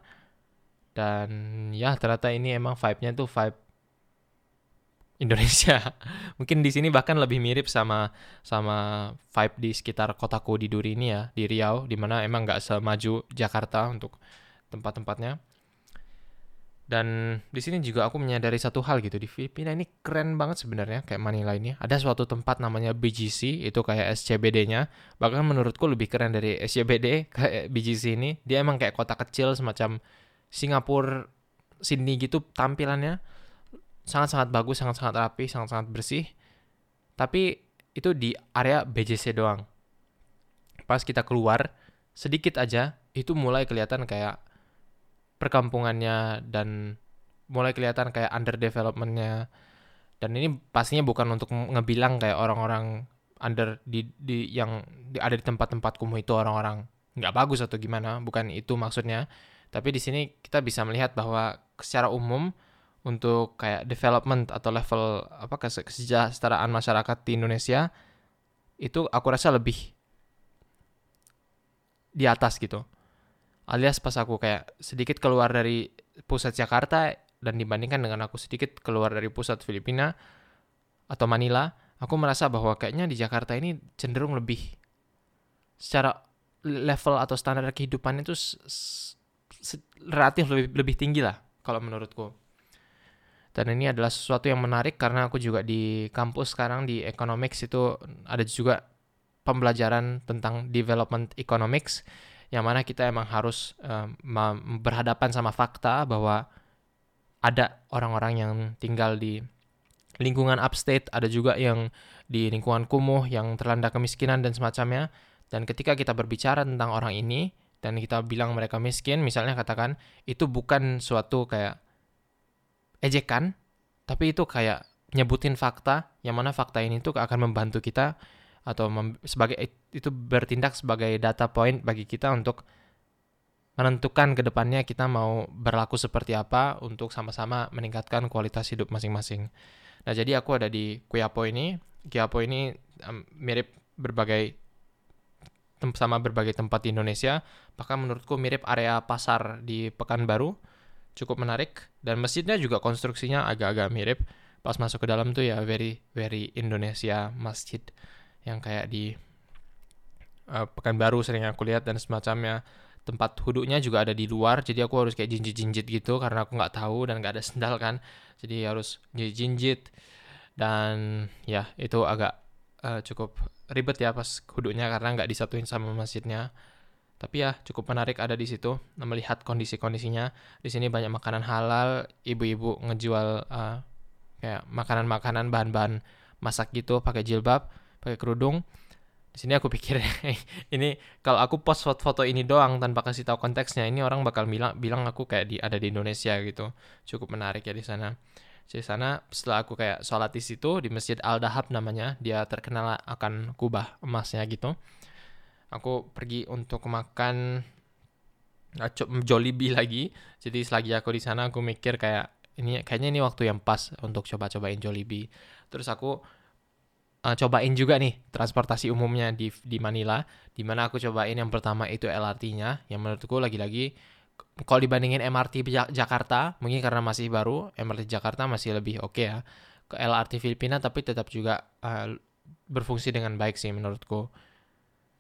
Dan ya ternyata ini emang vibe-nya tuh vibe Indonesia. Mungkin di sini bahkan lebih mirip sama sama vibe di sekitar kotaku di Duri ini ya, di Riau, di mana emang nggak semaju Jakarta untuk tempat-tempatnya. Dan di sini juga aku menyadari satu hal gitu di Filipina ini keren banget sebenarnya kayak Manila ini. Ada suatu tempat namanya BGC itu kayak SCBD-nya. Bahkan menurutku lebih keren dari SCBD kayak BGC ini. Dia emang kayak kota kecil semacam Singapura, Sydney gitu tampilannya. Sangat-sangat bagus, sangat-sangat rapi, sangat-sangat bersih. Tapi itu di area BGC doang. Pas kita keluar sedikit aja itu mulai kelihatan kayak perkampungannya dan mulai kelihatan kayak under developmentnya dan ini pastinya bukan untuk ngebilang kayak orang-orang under di, di yang di, ada di tempat-tempat kumuh itu orang-orang nggak bagus atau gimana bukan itu maksudnya tapi di sini kita bisa melihat bahwa secara umum untuk kayak development atau level apa kesejahteraan masyarakat di Indonesia itu aku rasa lebih di atas gitu alias pas aku kayak sedikit keluar dari pusat Jakarta dan dibandingkan dengan aku sedikit keluar dari pusat Filipina atau Manila, aku merasa bahwa kayaknya di Jakarta ini cenderung lebih secara level atau standar kehidupan itu relatif lebih, lebih tinggi lah kalau menurutku. Dan ini adalah sesuatu yang menarik karena aku juga di kampus sekarang di economics itu ada juga pembelajaran tentang development economics yang mana kita emang harus uh, berhadapan sama fakta bahwa ada orang-orang yang tinggal di lingkungan upstate, ada juga yang di lingkungan kumuh yang terlanda kemiskinan dan semacamnya. Dan ketika kita berbicara tentang orang ini dan kita bilang mereka miskin, misalnya katakan itu bukan suatu kayak ejekan, tapi itu kayak nyebutin fakta yang mana fakta ini tuh akan membantu kita atau sebagai itu bertindak sebagai data point bagi kita untuk menentukan ke depannya kita mau berlaku seperti apa untuk sama-sama meningkatkan kualitas hidup masing-masing. Nah, jadi aku ada di Quiapo ini. Quiapo ini um, mirip berbagai sama berbagai tempat di Indonesia, bahkan menurutku mirip area pasar di Pekanbaru. Cukup menarik. Dan masjidnya juga konstruksinya agak-agak mirip. Pas masuk ke dalam tuh ya very very Indonesia masjid. Yang kayak di uh, Pekanbaru sering aku lihat dan semacamnya. Tempat huduknya juga ada di luar. Jadi aku harus kayak jinjit-jinjit gitu karena aku nggak tahu dan nggak ada sendal kan. Jadi harus jinjit dan ya itu agak uh, cukup ribet ya pas huduknya karena nggak disatuin sama masjidnya tapi ya cukup menarik ada di situ melihat kondisi-kondisinya. Di sini banyak makanan halal ibu-ibu ngejual uh, kayak makanan-makanan bahan-bahan masak gitu pakai jilbab pakai kerudung. Di sini aku pikir ini kalau aku post foto-foto ini doang tanpa kasih tahu konteksnya ini orang bakal bilang bilang aku kayak di ada di Indonesia gitu. Cukup menarik ya di sana. Di sana setelah aku kayak sholat di situ di masjid Al Dahab namanya dia terkenal akan kubah emasnya gitu aku pergi untuk makan Jollibee lagi jadi selagi aku di sana aku mikir kayak ini kayaknya ini waktu yang pas untuk coba-cobain Jollibee terus aku uh, cobain juga nih transportasi umumnya di di Manila, di mana aku cobain yang pertama itu LRT-nya, yang menurutku lagi-lagi kalau dibandingin MRT Jakarta, mungkin karena masih baru, MRT Jakarta masih lebih oke okay ya. Ke LRT Filipina tapi tetap juga uh, berfungsi dengan baik sih menurutku.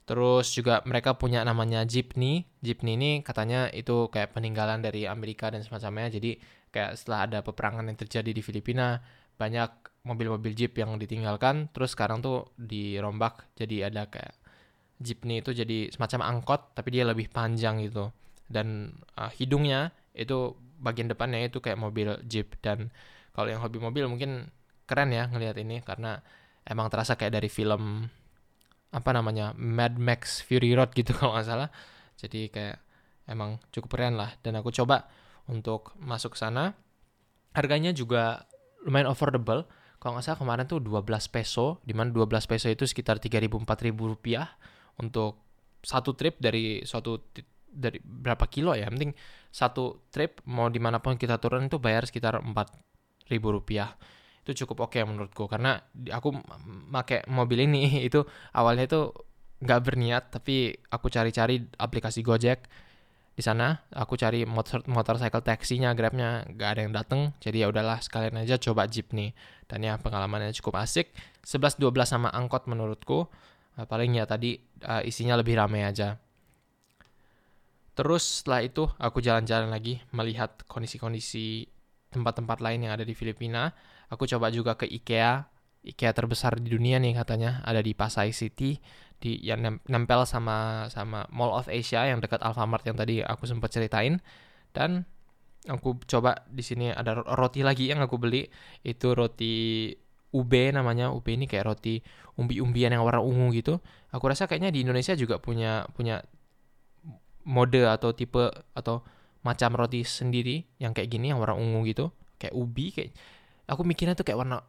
Terus juga mereka punya namanya Jeepney. Jeepney ini katanya itu kayak peninggalan dari Amerika dan semacamnya. Jadi kayak setelah ada peperangan yang terjadi di Filipina, banyak mobil-mobil jeep yang ditinggalkan terus sekarang tuh dirombak jadi ada kayak jeepney itu jadi semacam angkot tapi dia lebih panjang gitu dan uh, hidungnya itu bagian depannya itu kayak mobil jeep dan kalau yang hobi mobil mungkin keren ya ngelihat ini karena emang terasa kayak dari film apa namanya Mad Max Fury Road gitu kalau nggak salah. Jadi kayak emang cukup keren lah. Dan aku coba untuk masuk ke sana. Harganya juga lumayan affordable. Kalau nggak salah kemarin tuh 12 peso, di mana 12 peso itu sekitar 3.000-4.000 rupiah untuk satu trip dari suatu dari berapa kilo ya, penting satu trip mau di mana pun kita turun itu bayar sekitar 4.000 rupiah itu cukup oke okay menurutku. Karena aku pakai mobil ini itu awalnya itu nggak berniat tapi aku cari-cari aplikasi Gojek di sana. Aku cari motor motorcycle taxinya grabnya nggak ada yang dateng. Jadi ya udahlah sekalian aja coba jeep nih. Dan ya pengalamannya cukup asik. 11-12 sama angkot menurutku. Uh, paling ya tadi uh, isinya lebih ramai aja. Terus setelah itu aku jalan-jalan lagi melihat kondisi-kondisi tempat-tempat lain yang ada di Filipina aku coba juga ke IKEA. IKEA terbesar di dunia nih katanya. Ada di Pasai City di yang nempel sama sama Mall of Asia yang dekat Alfamart yang tadi aku sempat ceritain. Dan aku coba di sini ada roti lagi yang aku beli. Itu roti UB namanya. UB ini kayak roti umbi-umbian yang warna ungu gitu. Aku rasa kayaknya di Indonesia juga punya punya mode atau tipe atau macam roti sendiri yang kayak gini yang warna ungu gitu. Kayak ubi kayak aku mikirnya tuh kayak warna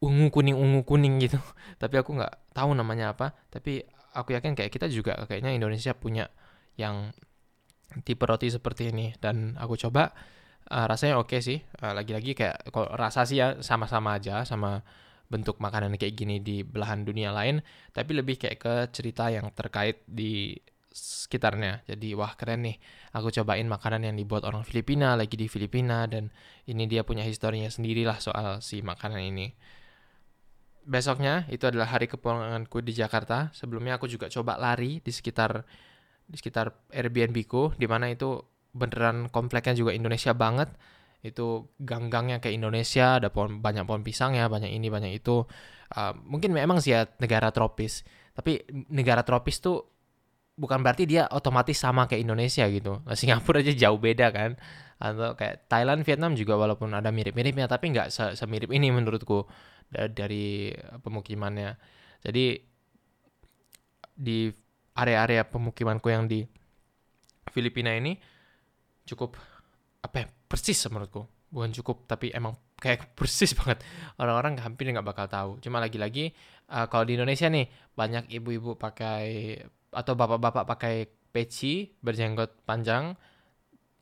ungu kuning ungu kuning gitu. Tapi aku nggak tahu namanya apa. Tapi aku yakin kayak kita juga kayaknya Indonesia punya yang tipe roti seperti ini. Dan aku coba uh, rasanya oke okay sih. Uh, lagi-lagi kayak kalau rasa sih ya sama-sama aja sama bentuk makanan kayak gini di belahan dunia lain. Tapi lebih kayak ke cerita yang terkait di sekitarnya jadi wah keren nih aku cobain makanan yang dibuat orang Filipina lagi di Filipina dan ini dia punya historinya sendirilah soal si makanan ini besoknya itu adalah hari kepulanganku di Jakarta. Sebelumnya aku juga coba lari di sekitar di sekitar Airbnb ku di mana itu beneran kompleknya juga Indonesia banget. Itu gang-gangnya kayak Indonesia, ada pohon banyak pohon pisang ya, banyak ini, banyak itu. Uh, mungkin memang sih ya negara tropis, tapi negara tropis tuh bukan berarti dia otomatis sama kayak Indonesia gitu. Nah, Singapura aja jauh beda kan. Atau kayak Thailand, Vietnam juga walaupun ada mirip-miripnya, tapi nggak semirip ini menurutku dari pemukimannya. Jadi di area-area pemukimanku yang di Filipina ini cukup apa ya, persis menurutku. Bukan cukup tapi emang kayak persis banget. Orang-orang hampir nggak bakal tahu. Cuma lagi-lagi uh, kalau di Indonesia nih banyak ibu-ibu pakai atau bapak-bapak pakai peci berjenggot panjang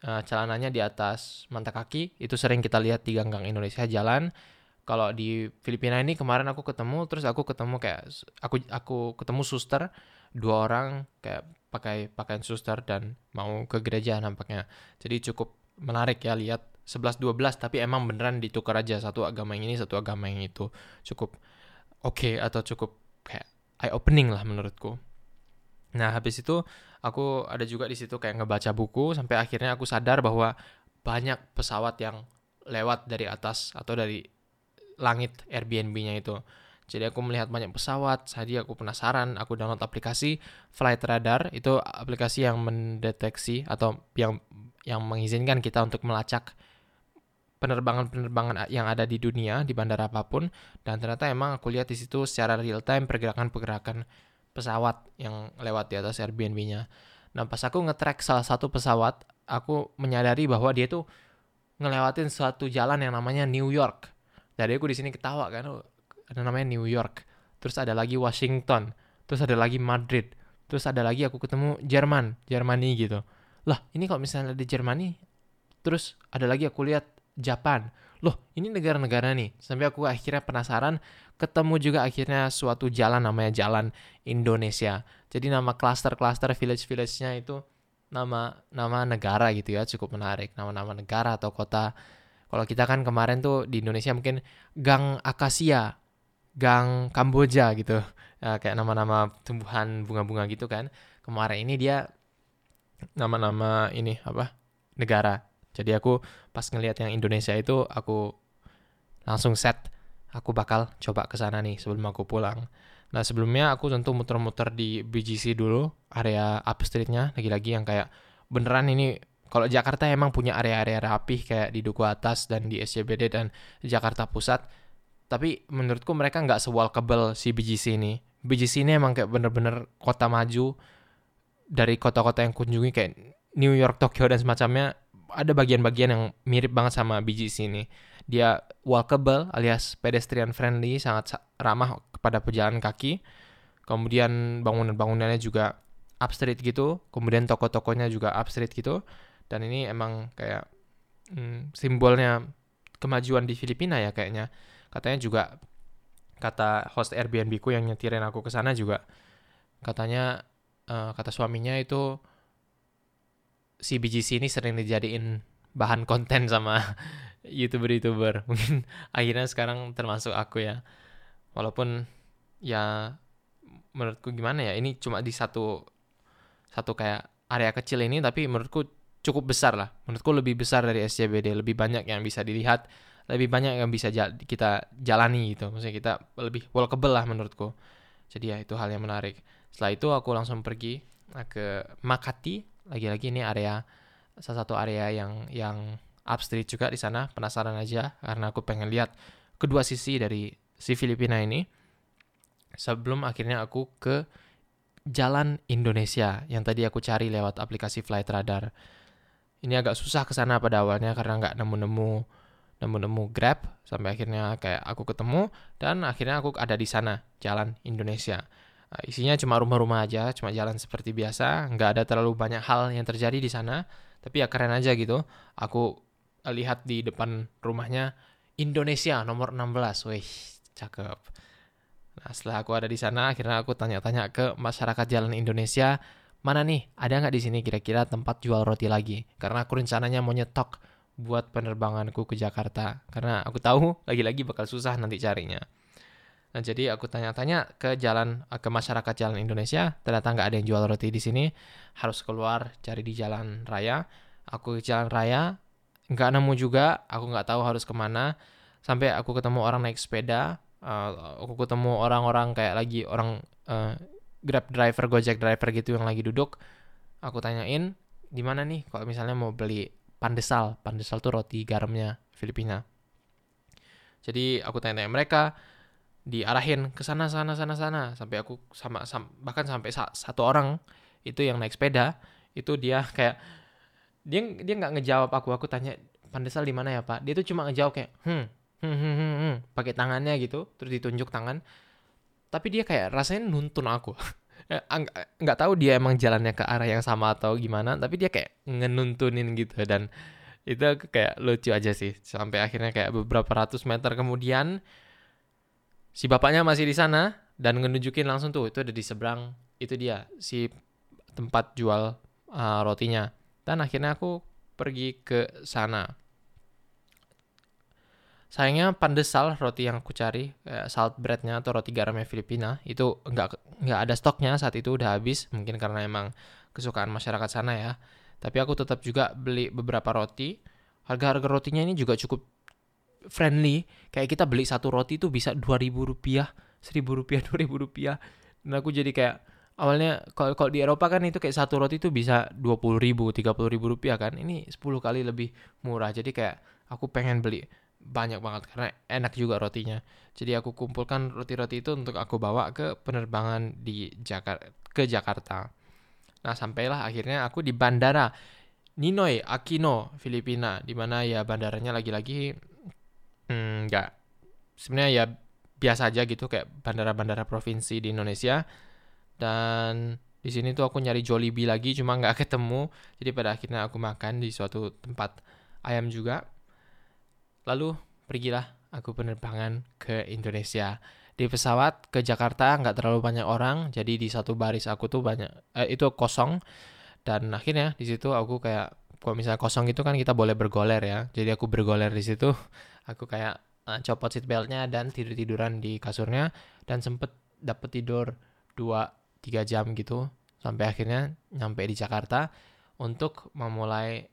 uh, celananya di atas mata kaki itu sering kita lihat di ganggang Indonesia jalan. Kalau di Filipina ini kemarin aku ketemu terus aku ketemu kayak aku aku ketemu suster dua orang kayak pakai pakaian suster dan mau ke gereja nampaknya. Jadi cukup menarik ya lihat 11 12 tapi emang beneran ditukar aja satu agama yang ini satu agama yang itu. Cukup oke okay, atau cukup kayak eye opening lah menurutku nah habis itu aku ada juga di situ kayak ngebaca buku sampai akhirnya aku sadar bahwa banyak pesawat yang lewat dari atas atau dari langit Airbnb-nya itu. Jadi aku melihat banyak pesawat, jadi aku penasaran, aku download aplikasi Flight Radar, itu aplikasi yang mendeteksi atau yang yang mengizinkan kita untuk melacak penerbangan-penerbangan yang ada di dunia di bandara apa pun. Dan ternyata emang aku lihat di situ secara real time pergerakan-pergerakan pesawat yang lewat di atas Airbnb-nya. Nah, pas aku nge-track salah satu pesawat, aku menyadari bahwa dia tuh ngelewatin suatu jalan yang namanya New York. Dari aku di sini ketawa kan oh, ada namanya New York. Terus ada lagi Washington terus ada lagi Madrid terus ada lagi aku ketemu Jerman Jermani gitu. Lah ini kalau misalnya di Jermani terus ada lagi aku lihat Japan loh ini negara-negara nih sampai aku akhirnya penasaran ketemu juga akhirnya suatu jalan namanya jalan Indonesia jadi nama cluster-cluster village-village-nya itu nama nama negara gitu ya cukup menarik nama-nama negara atau kota kalau kita kan kemarin tuh di Indonesia mungkin Gang Akasia, Gang Kamboja gitu. Ya, kayak nama-nama tumbuhan bunga-bunga gitu kan. Kemarin ini dia nama-nama ini apa? negara. Jadi aku pas ngelihat yang Indonesia itu aku langsung set aku bakal coba ke sana nih sebelum aku pulang. Nah sebelumnya aku tentu muter-muter di BGC dulu, area upstreetnya lagi-lagi yang kayak beneran ini kalau Jakarta emang punya area-area rapih kayak di Duku Atas dan di SCBD dan Jakarta Pusat. Tapi menurutku mereka nggak se-walkable si BGC ini. BGC ini emang kayak bener-bener kota maju dari kota-kota yang kunjungi kayak New York, Tokyo dan semacamnya. Ada bagian-bagian yang mirip banget sama BGC ini. Dia walkable alias pedestrian friendly, sangat ramah kepada pejalan kaki. Kemudian bangunan-bangunannya juga upstreet gitu. Kemudian toko-tokonya juga upstreet gitu dan ini emang kayak hmm, simbolnya kemajuan di Filipina ya kayaknya katanya juga kata host Airbnb ku yang nyetirin aku ke sana juga katanya uh, kata suaminya itu si BGC ini sering dijadiin bahan konten sama youtuber-youtuber. Mungkin akhirnya sekarang termasuk aku ya. Walaupun ya menurutku gimana ya, ini cuma di satu satu kayak area kecil ini tapi menurutku cukup besar lah. Menurutku lebih besar dari SCBD, lebih banyak yang bisa dilihat, lebih banyak yang bisa jala, kita jalani gitu. Maksudnya kita lebih walkable lah menurutku. Jadi ya itu hal yang menarik. Setelah itu aku langsung pergi ke Makati. Lagi-lagi ini area salah satu area yang yang upstreet juga di sana. Penasaran aja karena aku pengen lihat kedua sisi dari si Filipina ini. Sebelum akhirnya aku ke Jalan Indonesia yang tadi aku cari lewat aplikasi Flight Radar. Ini agak susah ke sana pada awalnya karena nggak nemu-nemu nemu-nemu Grab sampai akhirnya kayak aku ketemu dan akhirnya aku ada di sana Jalan Indonesia. Uh, isinya cuma rumah-rumah aja, cuma jalan seperti biasa, nggak ada terlalu banyak hal yang terjadi di sana, tapi ya keren aja gitu. Aku lihat di depan rumahnya Indonesia nomor 16, wih cakep. Nah setelah aku ada di sana, akhirnya aku tanya-tanya ke masyarakat jalan Indonesia, mana nih ada nggak di sini kira-kira tempat jual roti lagi? Karena aku rencananya mau nyetok buat penerbanganku ke Jakarta karena aku tahu lagi-lagi bakal susah nanti carinya. Nah, jadi aku tanya-tanya ke jalan ke masyarakat jalan Indonesia, ternyata nggak ada yang jual roti di sini, harus keluar cari di jalan raya. Aku ke jalan raya, nggak nemu juga, aku nggak tahu harus ke mana. Sampai aku ketemu orang naik sepeda, uh, aku ketemu orang-orang kayak lagi orang uh, Grab driver, Gojek driver gitu yang lagi duduk. Aku tanyain, di mana nih kalau misalnya mau beli pandesal. Pandesal tuh roti garamnya Filipina. Jadi aku tanya-tanya mereka, diarahin ke sana sana sana sana. Sampai aku sama, sama bahkan sampai sa satu orang itu yang naik sepeda itu dia kayak dia dia nggak ngejawab aku. Aku tanya pandesal di mana ya pak? Dia tuh cuma ngejawab kayak hmm hmm hmm, hmm, hmm pakai tangannya gitu terus ditunjuk tangan. Tapi dia kayak rasanya nuntun aku. Eh, nggak tahu dia emang jalannya ke arah yang sama atau gimana tapi dia kayak ngenuntunin gitu. Dan itu kayak lucu aja sih. Sampai akhirnya kayak beberapa ratus meter kemudian si bapaknya masih di sana dan ngenunjukin langsung tuh itu ada di seberang itu dia si tempat jual uh, rotinya dan akhirnya aku pergi ke sana Sayangnya pandesal roti yang aku cari, kayak salt breadnya atau roti garamnya Filipina, itu nggak nggak ada stoknya saat itu udah habis, mungkin karena emang kesukaan masyarakat sana ya. Tapi aku tetap juga beli beberapa roti. Harga-harga rotinya ini juga cukup friendly. Kayak kita beli satu roti itu bisa dua ribu rupiah, seribu rupiah, dua ribu rupiah. Dan aku jadi kayak awalnya kalau di Eropa kan itu kayak satu roti itu bisa dua puluh ribu, tiga puluh ribu rupiah kan. Ini sepuluh kali lebih murah. Jadi kayak aku pengen beli banyak banget karena enak juga rotinya. Jadi aku kumpulkan roti-roti itu untuk aku bawa ke penerbangan di Jakarta ke Jakarta. Nah, sampailah akhirnya aku di bandara Ninoy Aquino, Filipina, di mana ya bandaranya lagi-lagi hmm, nggak sebenarnya ya biasa aja gitu kayak bandara-bandara provinsi di Indonesia. Dan di sini tuh aku nyari Jollibee lagi cuma nggak ketemu. Jadi pada akhirnya aku makan di suatu tempat ayam juga Lalu pergilah aku penerbangan ke Indonesia. Di pesawat ke Jakarta nggak terlalu banyak orang, jadi di satu baris aku tuh banyak eh, itu kosong dan akhirnya di situ aku kayak kalau misalnya kosong itu kan kita boleh bergoler ya. Jadi aku bergoler di situ, aku kayak uh, copot seat beltnya dan tidur tiduran di kasurnya dan sempet dapet tidur 2-3 jam gitu sampai akhirnya nyampe di Jakarta untuk memulai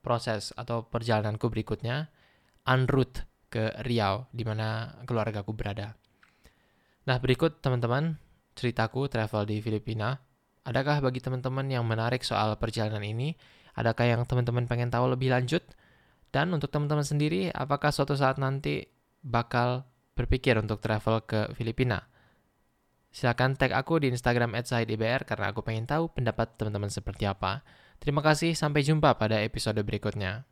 proses atau perjalananku berikutnya en route ke Riau, di mana keluargaku berada. Nah, berikut teman-teman ceritaku travel di Filipina. Adakah bagi teman-teman yang menarik soal perjalanan ini? Adakah yang teman-teman pengen tahu lebih lanjut? Dan untuk teman-teman sendiri, apakah suatu saat nanti bakal berpikir untuk travel ke Filipina? Silahkan tag aku di Instagram @sahidibr karena aku pengen tahu pendapat teman-teman seperti apa. Terima kasih, sampai jumpa pada episode berikutnya.